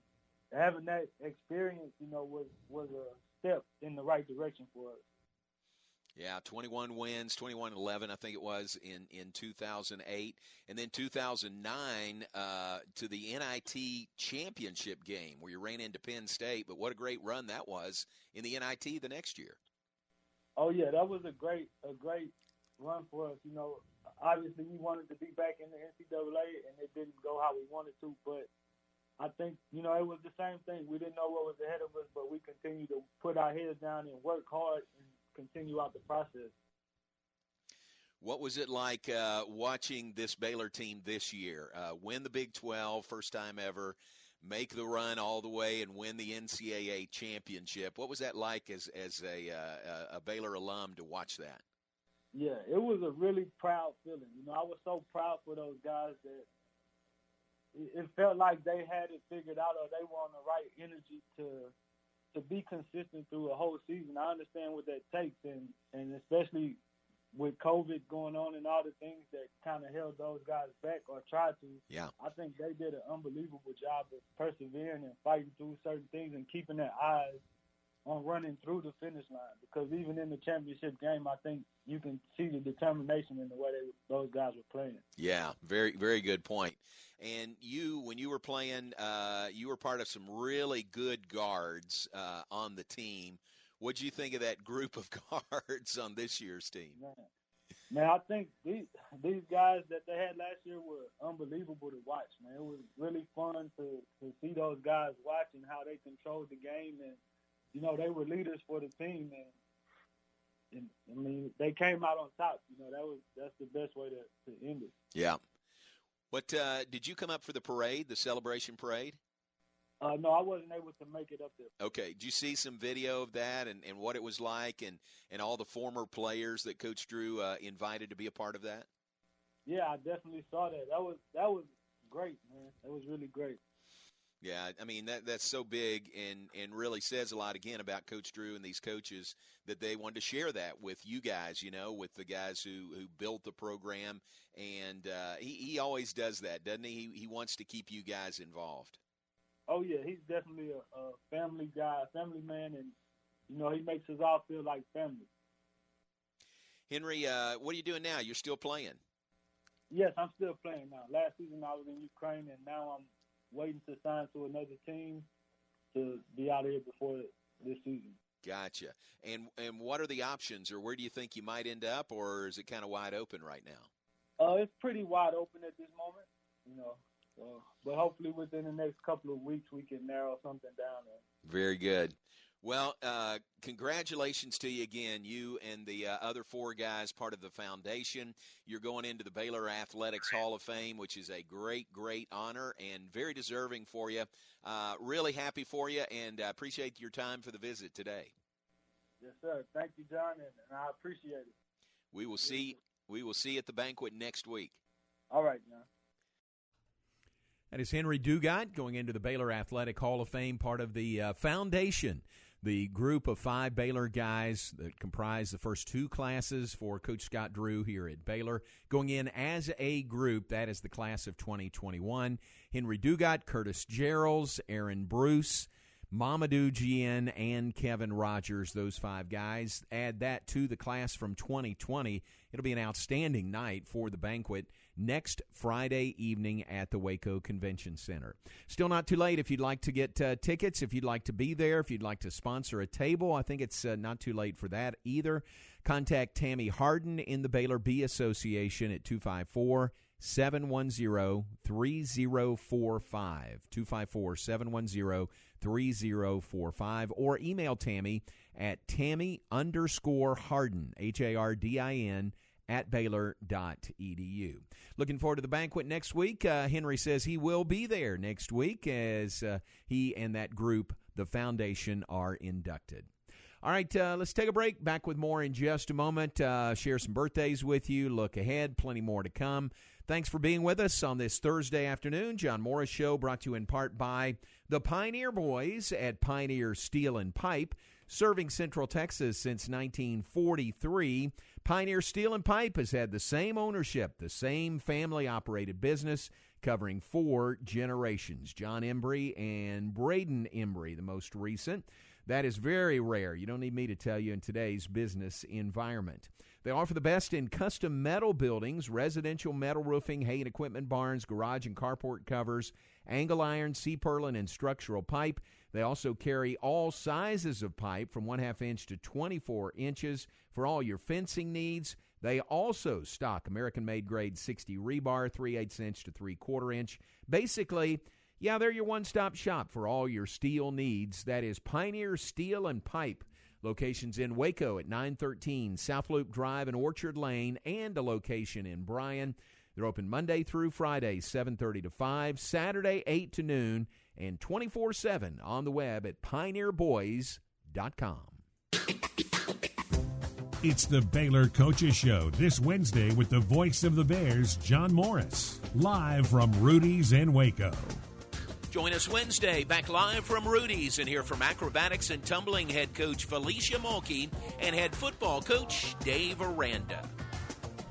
having that experience, you know, was was a step in the right direction for us. Yeah, 21 wins, 21-11, I think it was in in 2008, and then 2009 uh, to the NIT championship game where you ran into Penn State. But what a great run that was in the NIT the next year. Oh yeah, that was a great a great run for us. You know, obviously we wanted to be back in the NCAA, and it didn't go how we wanted to, but I think, you know, it was the same thing. We didn't know what was ahead of us, but we continued to put our heads down and work hard and continue out the process. What was it like uh, watching this Baylor team this year uh, win the Big 12, first time ever, make the run all the way and win the NCAA championship? What was that like as as a uh, a Baylor alum to watch that? Yeah, it was a really proud feeling. You know, I was so proud for those guys that it felt like they had it figured out or they were on the right energy to to be consistent through a whole season. I understand what that takes, and and especially with COVID going on and all the things that kind of held those guys back or tried to. Yeah, I think they did an unbelievable job of persevering and fighting through certain things and keeping their eyes on running through the finish line. Because even in the championship game, I think you can see the determination in the way they, those guys were playing. Yeah, very very good point. And you, when you were playing, uh, you were part of some really good guards uh, on the team. What do you think of that group of (laughs) guards on this year's team? Man, man, I think these these guys that they had last year were unbelievable to watch. Man, it was really fun to to see those guys watching how they controlled the game, and you know they were leaders for the team, and and I mean they came out on top. You know that was that's the best way to to end it. Yeah. What uh, did you come up for the parade, the celebration parade? Uh, no, I wasn't able to make it up there. Okay. Did you see some video of that and, and what it was like and, and all the former players that Coach Drew uh, invited to be a part of that? Yeah, I definitely saw that. That was that was great, man. That was really great. Yeah, I mean that that's so big and and really says a lot again about Coach Drew and these coaches that they wanted to share that with you guys, you know, with the guys who who built the program, and uh, he he always does that, doesn't he? He he wants to keep you guys involved. Oh yeah, he's definitely a, a family guy, a family man, and you know he makes us all feel like family. Henry, uh, what are you doing now? You're still playing? Yes, I'm still playing now. Last season I was in Ukraine, and now I'm waiting to sign to another team to be out of here before this season. Gotcha. And and what are the options, or where do you think you might end up, or is it kind of wide open right now? Uh, it's pretty wide open at this moment. You know, So, but hopefully within the next couple of weeks we can narrow something down. There. Very good. Well, uh, congratulations to you again, you and the uh, other four guys part of the foundation. You're going into the Baylor Athletics Hall of Fame, which is a great, great honor and very deserving for you. Uh, really happy for you, and I appreciate your time for the visit today. Yes, sir. Thank you, John, and, and I appreciate it. We will see. We will see at the banquet next week. All right, John. That is Henry Dugat going into the Baylor Athletic Hall of Fame, part of the uh, foundation the group of five Baylor guys that comprise the first two classes for Coach Scott Drew here at Baylor. Going in as a group, that is the class of 2021. Henry Dugat, Curtis Jerrells, Aaron Bruce, Mamadou Diene, and Kevin Rogers, those five guys. Add that to the class from 2020. It'll be an outstanding night for the banquet next Friday evening at the Waco Convention Center. Still not too late if you'd like to get uh, tickets, if you'd like to be there, if you'd like to sponsor a table. I think it's uh, not too late for that either. Contact Tammy Harden in the Baylor B Association at 254 710 3045. 254 710 3045. Or email Tammy at Tammy underscore Harden, H A R D I N at baylor.edu. Looking forward to the banquet next week. Uh, Henry says he will be there next week as uh, he and that group, the foundation, are inducted. All right, uh, let's take a break. Back with more in just a moment. Uh, share some birthdays with you. Look ahead, plenty more to come. Thanks for being with us on this Thursday afternoon. John Morris Show brought to you in part by the Pioneer Boys at Pioneer Steel and Pipe, serving Central Texas since 1943. Pioneer Steel and Pipe has had the same ownership, the same family operated business covering four generations. John Embry and Braden Embry, the most recent. That is very rare. You don't need me to tell you in today's business environment. They offer the best in custom metal buildings, residential metal roofing, hay and equipment barns, garage and carport covers, angle iron, C purlin, and structural pipe. They also carry all sizes of pipe from one half inch to 24 inches for all your fencing needs. They also stock American made grade 60 rebar, 3 8 inch to 3 quarter inch. Basically, yeah, they're your one stop shop for all your steel needs. That is Pioneer Steel and Pipe. Locations in Waco at 913 South Loop Drive and Orchard Lane, and a location in Bryan. They're open Monday through Friday, 7:30 to 5, Saturday 8 to noon, and 24/7 on the web at pioneerboys.com. It's the Baylor Coaches Show this Wednesday with the voice of the Bears, John Morris, live from Rudy's in Waco. Join us Wednesday, back live from Rudy's, and hear from acrobatics and tumbling head coach Felicia Mulkey and head football coach Dave Aranda.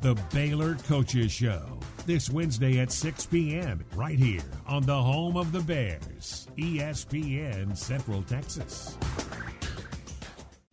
The Baylor Coaches Show this Wednesday at 6 p.m. right here on the home of the Bears, ESPN Central Texas.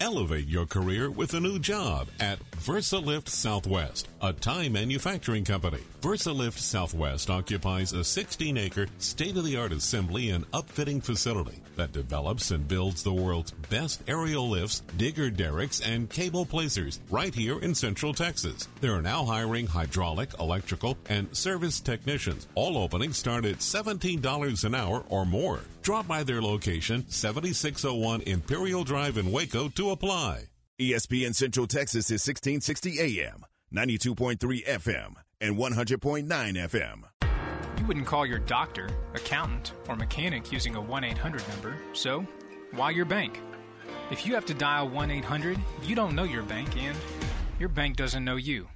Elevate your career with a new job at VersaLift Southwest, a Time manufacturing company. VersaLift Southwest occupies a 16 acre state of the art assembly and upfitting facility that develops and builds the world's best aerial lifts, digger derricks, and cable placers right here in Central Texas. They are now hiring hydraulic, electrical, and service technicians. All openings start at $17 an hour or more. Drop by their location, 7601 Imperial Drive in Waco, to apply. ESPN Central Texas is 1660 AM, 92.3 FM, and 100.9 FM. You wouldn't call your doctor, accountant, or mechanic using a 1 800 number, so why your bank? If you have to dial 1 800, you don't know your bank and your bank doesn't know you.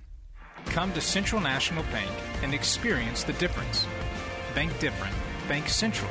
Come to Central National Bank and experience the difference. Bank different. Bank Central.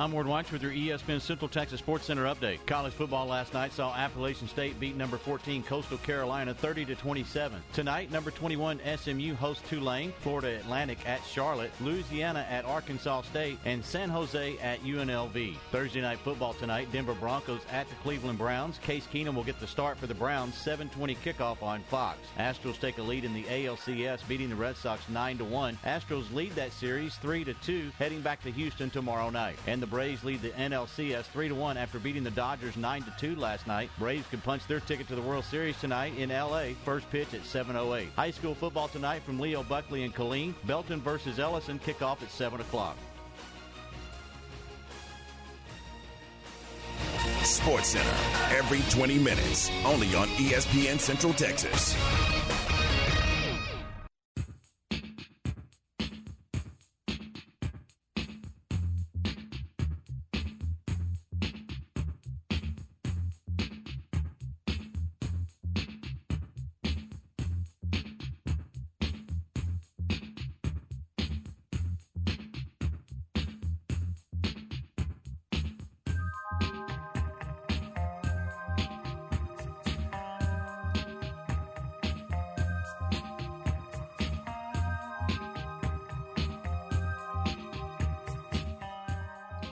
I'm Ward White with your ESPN Central Texas Sports Center update. College football last night saw Appalachian State beat number 14 Coastal Carolina 30 to 27. Tonight, number 21 SMU hosts Tulane, Florida Atlantic at Charlotte, Louisiana at Arkansas State, and San Jose at UNLV. Thursday night football tonight, Denver Broncos at the Cleveland Browns. Case Keenum will get the start for the Browns. 7:20 kickoff on Fox. Astros take a lead in the ALCS, beating the Red Sox 9 to 1. Astros lead that series 3 to 2, heading back to Houston tomorrow night. And the Braves lead the NLCS 3 to 1 after beating the Dodgers 9 to 2 last night. Braves can punch their ticket to the World Series tonight in LA. First pitch at 7:08. High school football tonight from Leo Buckley and Killeen. Belton versus Ellison kickoff at 7 o'clock. Sports Center every 20 minutes, only on ESPN Central Texas.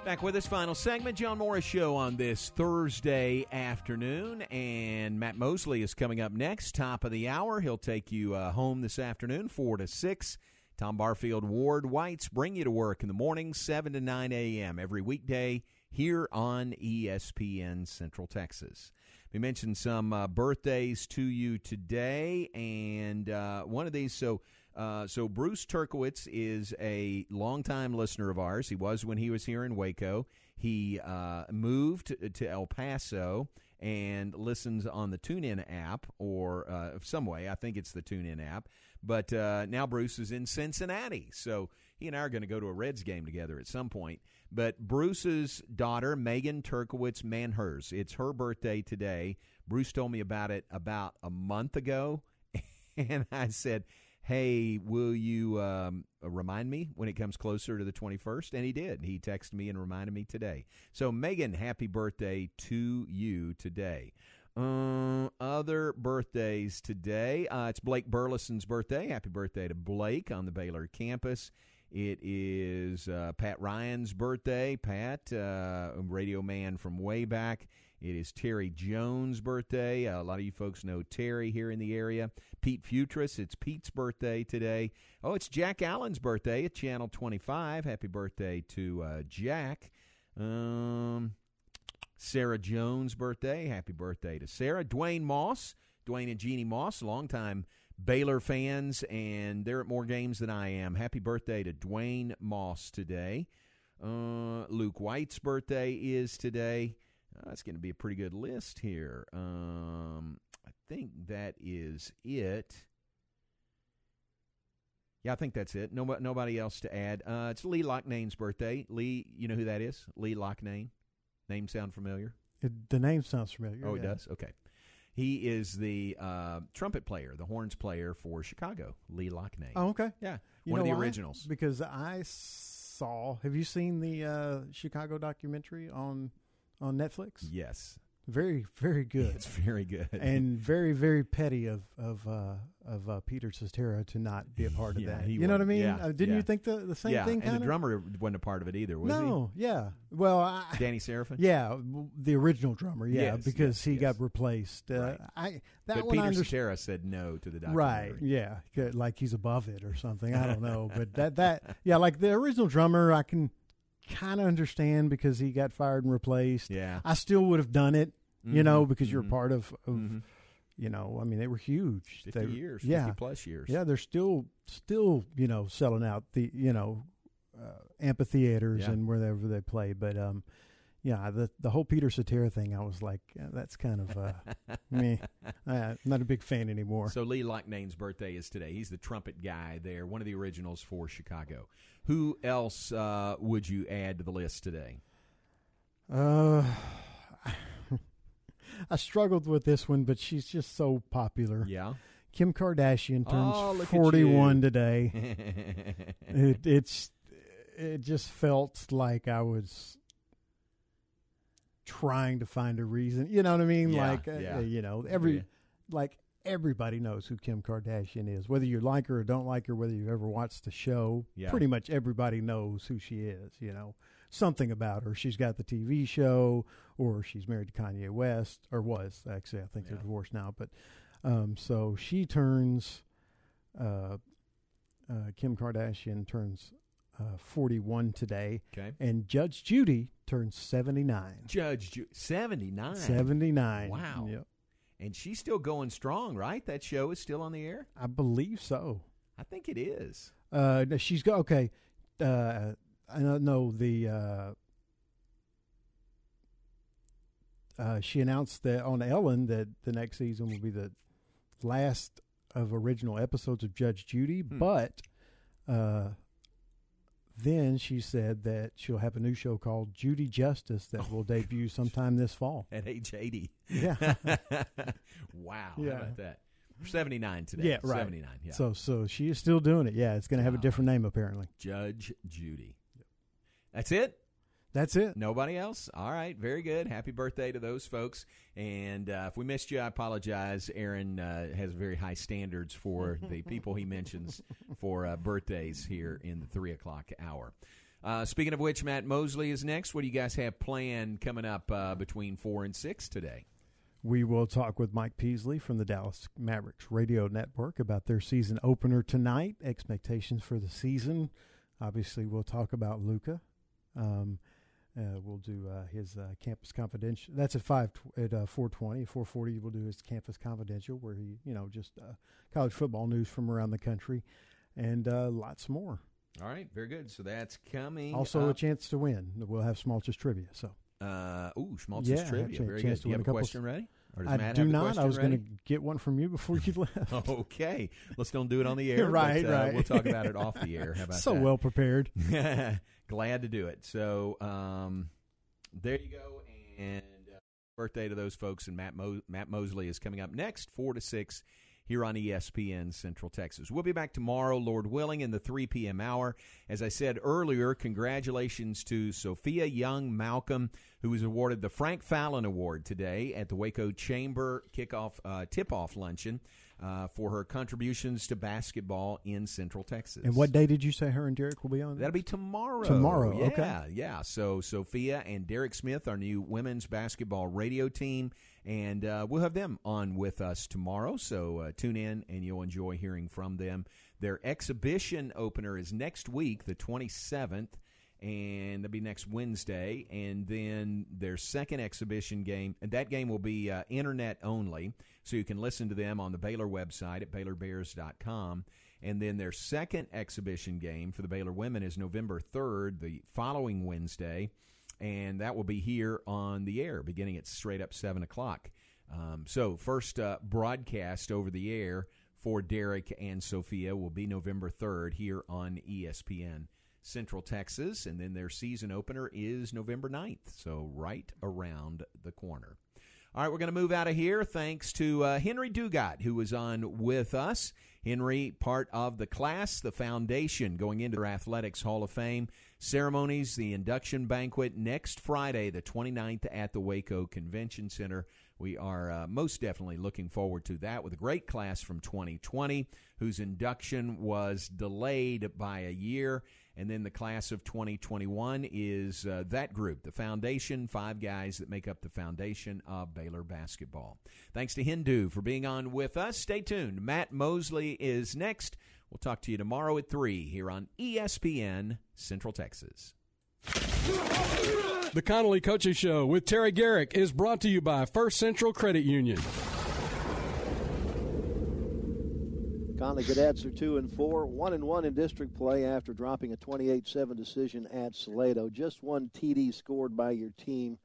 Back with us, final segment, John Morris Show on this Thursday afternoon, and Matt Mosley is coming up next, top of the hour. He'll take you uh, home this afternoon, four to six. Tom Barfield, Ward Whites bring you to work in the morning, seven to nine a.m. every weekday here on ESPN Central Texas. We mentioned some uh, birthdays to you today, and uh, one of these. So. Uh, so Bruce Turkowitz is a longtime listener of ours. He was when he was here in Waco. He uh, moved to El Paso and listens on the TuneIn app or uh, some way. I think it's the TuneIn app. But uh, now Bruce is in Cincinnati, so he and I are going to go to a Reds game together at some point. But Bruce's daughter, Megan Turkowitz Manhers, it's her birthday today. Bruce told me about it about a month ago, (laughs) and I said hey, will you um, remind me when it comes closer to the 21st? And he did. He texted me and reminded me today. So, Megan, happy birthday to you today. Uh, other birthdays today. Uh, it's Blake Burleson's birthday. Happy birthday to Blake on the Baylor campus. It is uh, Pat Ryan's birthday. Pat, uh, radio man from way back. It is Terry Jones' birthday. A lot of you folks know Terry here in the area. Pete Futris, it's Pete's birthday today. Oh, it's Jack Allen's birthday at Channel 25. Happy birthday to uh, Jack. Um, Sarah Jones' birthday. Happy birthday to Sarah. Dwayne Moss, Dwayne and Jeannie Moss, longtime Baylor fans, and they're at more games than I am. Happy birthday to Dwayne Moss today. Uh, Luke White's birthday is today. That's going to be a pretty good list here. Um, I think that is it. Yeah, I think that's it. Nobody, nobody else to add. Uh, it's Lee Loughnane's birthday. Lee, you know who that is? Lee Loughnane. Name sound familiar? It, the name sounds familiar. Oh, it yeah. does? Okay. He is the uh, trumpet player, the horns player for Chicago, Lee Loughnane. Oh, okay. Yeah. You One of the why? originals. Because I saw. Have you seen the uh, Chicago documentary on on Netflix? Yes. Very, very good. It's very good. and very, very petty of of uh, of uh, Peter Cetera to not be a part of Yeah, that. he You know what I mean? Yeah, Uh, didn't yeah. you think the the same yeah, thing? and the drummer wasn't a part of it either, was he? no, yeah. Well, I, Danny Seraphine? Yeah, the original drummer. Yeah, Yes, because yes, he yes. got replaced. Uh, Right. I that but one Peter I under- Cetera said no to the documentary. Right. Yeah. Like he's above it or something. I don't know. (laughs) but that that yeah, like the original drummer, I can kind of understand because he got fired and replaced. Yeah. I still would have done it. You Mhm, know, because you're mhm. part of, of Mhm. You know, I mean, they were huge. 50 they, years, yeah, 50 plus years. Yeah, they're still still you know selling out the you know uh, amphitheaters Yeah. and wherever they play. But um, yeah, the the whole Peter Cetera thing, I was like, yeah, that's kind of uh, (laughs) me. I'm not a big fan anymore. So Lee Loughnane's birthday is today. He's the trumpet guy there, one of the originals for Chicago. Who else uh, would you add to the list today? Uh, (laughs) I struggled with this one, but she's just so popular. Yeah. Kim Kardashian turns Oh, 41 today. (laughs) it, it's it just felt like I was trying to find a reason. You know what I mean? Yeah, like uh, you know, every Yeah. like everybody knows who Kim Kardashian is. Whether you like her or don't like her, whether you've ever watched the show, Yeah. pretty much everybody knows who she is, you know. Something about her. She's got the TV show or she's married to Kanye West or was actually I think they're divorced now, but um so she turns uh uh, Kim Kardashian turns uh, 41 today. Okay. And Judge Judy turns 79. Judge Ju- 79. 79. Wow. Yep. And she's still going strong, right? That show is still on the air? I believe so. I think it is. Uh, no, she's got, okay. Uh, I don't know the, uh, uh, she announced that on Ellen that the next season will be the last of original episodes of Judge Judy, Hmm. but uh, then she said that she'll have a new show called Judy Justice that will oh debut sometime this fall. At age 80. Yeah. (laughs) wow. Yeah. How about that? 79 today. Yeah, right. 79. Yeah. So, so she is still doing it. Yeah, it's going to have a different name apparently. Judge Judy. That's it? That's it. Nobody else? All right. Very good. Happy birthday to those folks. And uh, if we missed you, I apologize. Aaron uh, has very high standards for (laughs) the people he mentions for uh, birthdays here in the 3 o'clock hour. Uh, speaking of which, Matt Mosley is next. What do you guys have planned coming up uh, between 4 and 6 today? We will talk with Mike Peasley from the Dallas Mavericks Radio Network about their season opener tonight, expectations for the season. Obviously, we'll talk about Luka. Um, uh, we'll do uh, his uh, campus confidential. That's at five tw- at uh, four twenty. Four forty, we'll do his campus confidential, where he, you know, just uh, college football news from around the country, and uh, lots more. All right. Very good. So that's coming. Also, a chance to win. We'll have Schmaltz's trivia. So, Uh, ooh, Schmaltz's yeah, trivia. Very chance good. to Do you have a question ready? Or does I Matt do not. I was going to get one from you before you (laughs) left. (laughs) okay. Let's don't do it on the (laughs) air. Right, but, uh, right. We'll talk about it off the air. How about so that? well prepared. Glad to do it. So um, there you go. And uh, birthday to those folks. And Matt, Mo- Matt Mosley is coming up next, 4 to 6 here on ESPN Central Texas. We'll be back tomorrow, Lord willing, in the 3 p.m. hour. As I said earlier, congratulations to Sophia Young Malcolm, who was awarded the Frank Fallon Award today at the Waco Chamber kickoff uh, tip-off luncheon uh, for her contributions to basketball in Central Texas. And what day did you say her and Derek will be on? That'll be tomorrow. Tomorrow, yeah, okay. Yeah, So Sophia and Derek Smith, our new women's basketball radio team, and uh, we'll have them on with us tomorrow. So uh, tune in and you'll enjoy hearing from them. Their exhibition opener is next week, the 27th. And that'll be next Wednesday, and then their second exhibition game, and that game will be uh, internet only, so you can listen to them on the Baylor website at BaylorBears.com. And then their second exhibition game for the Baylor women is November 3rd, the following Wednesday. And that will be here on the air beginning at straight up 7 o'clock. Um, so, first uh, broadcast over the air for Derek and Sophia will be November 3rd here on ESPN Central Texas. And then their season opener is November 9th. So, right around the corner. All right, we're going to move out of here. Thanks to uh, Henry Dugat, who was on with us. Henry, part of the class, the foundation going into their Athletics Hall of Fame ceremonies, the induction banquet next Friday, the 29th, at the Waco Convention Center. We are uh, most definitely looking forward to that with a great class from 2020, whose induction was delayed by a year. And then the class of 2021 is uh, that group, the foundation, five guys that make up the foundation of Baylor basketball. Thanks to Hindu for being on with us. Stay tuned. Matt Mosley is next. We'll talk to you tomorrow at 3 here on ESPN Central Texas. The Connally Coaches Show with Terry Garrick is brought to you by First Central Credit Union. Connally Cadets are two and four, one and one in district play after dropping a 28-7 decision at Salado. Just one TD scored by your team.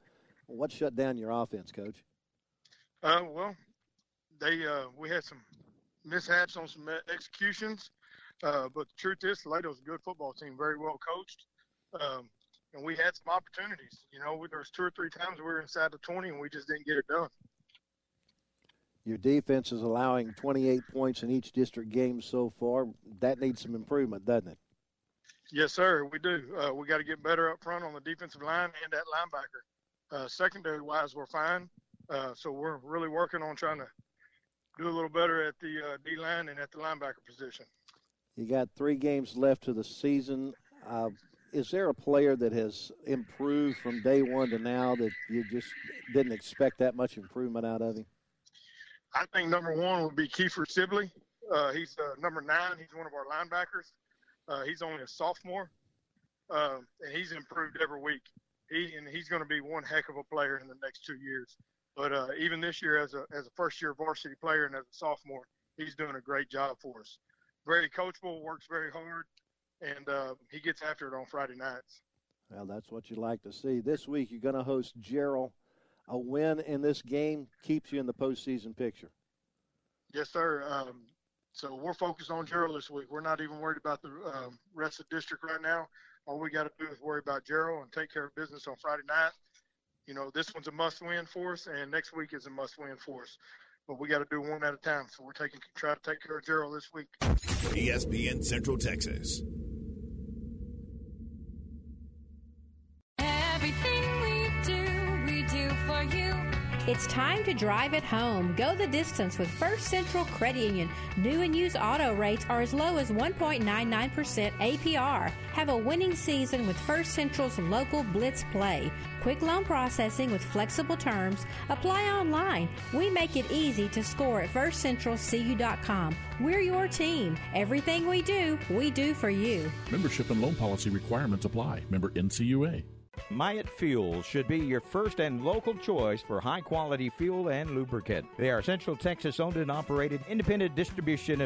What shut down your offense, Coach? Uh, well, they uh, we had some mishaps on some executions, uh, but the truth is, Salado's a good football team, very well coached, um, and we had some opportunities. You know, there was two or three times we were inside the 20 and we just didn't get it done. Your defense is allowing 28 points in each district game so far. That needs some improvement, doesn't it? Yes, sir. We do. Uh, we got to get better up front on the defensive line and that linebacker. Uh, secondary wise, we're fine. Uh, so we're really working on trying to do a little better at the uh, D line and at the linebacker position. You got three games left to the season. Uh, is there a player that has improved from day one to now that you just didn't expect that much improvement out of him? I think number one would be Kiefer Sibley. Uh, he's uh, number nine. He's one of our linebackers. Uh, he's only a sophomore, uh, and he's improved every week. He and he's going to be one heck of a player in the next two years. But uh, even this year, as a as a first year varsity player and as a sophomore, he's doing a great job for us. Very coachable, works very hard, and uh, he gets after it on Friday nights. Well, that's what you like to see. This week, you're going to host Jarrell a win in this game keeps you in the postseason picture. Yes, sir. Um, so we're focused on Jarrell this week. We're not even worried about the um, rest of the district right now. All we got to do is worry about Jarrell and take care of business on Friday night. You know, this one's a must-win for us, and next week is a must-win for us. But we got to do one at a time. So we're taking try to take care of Jarrell this week. ESPN Central Texas. It's time to drive at home. Go the distance with First Central Credit Union. New and used auto rates are as low as 1.99% APR. Have a winning season with First Central's local Blitz Play. Quick loan processing with flexible terms. Apply online. We make it easy to score at firstcentralcu.com. We're your team. Everything we do, we do for you. Membership and loan policy requirements apply. Member NCUA. Myatt Fuels should be your first and local choice for high quality fuel and lubricant. They are Central Texas owned and operated independent distribution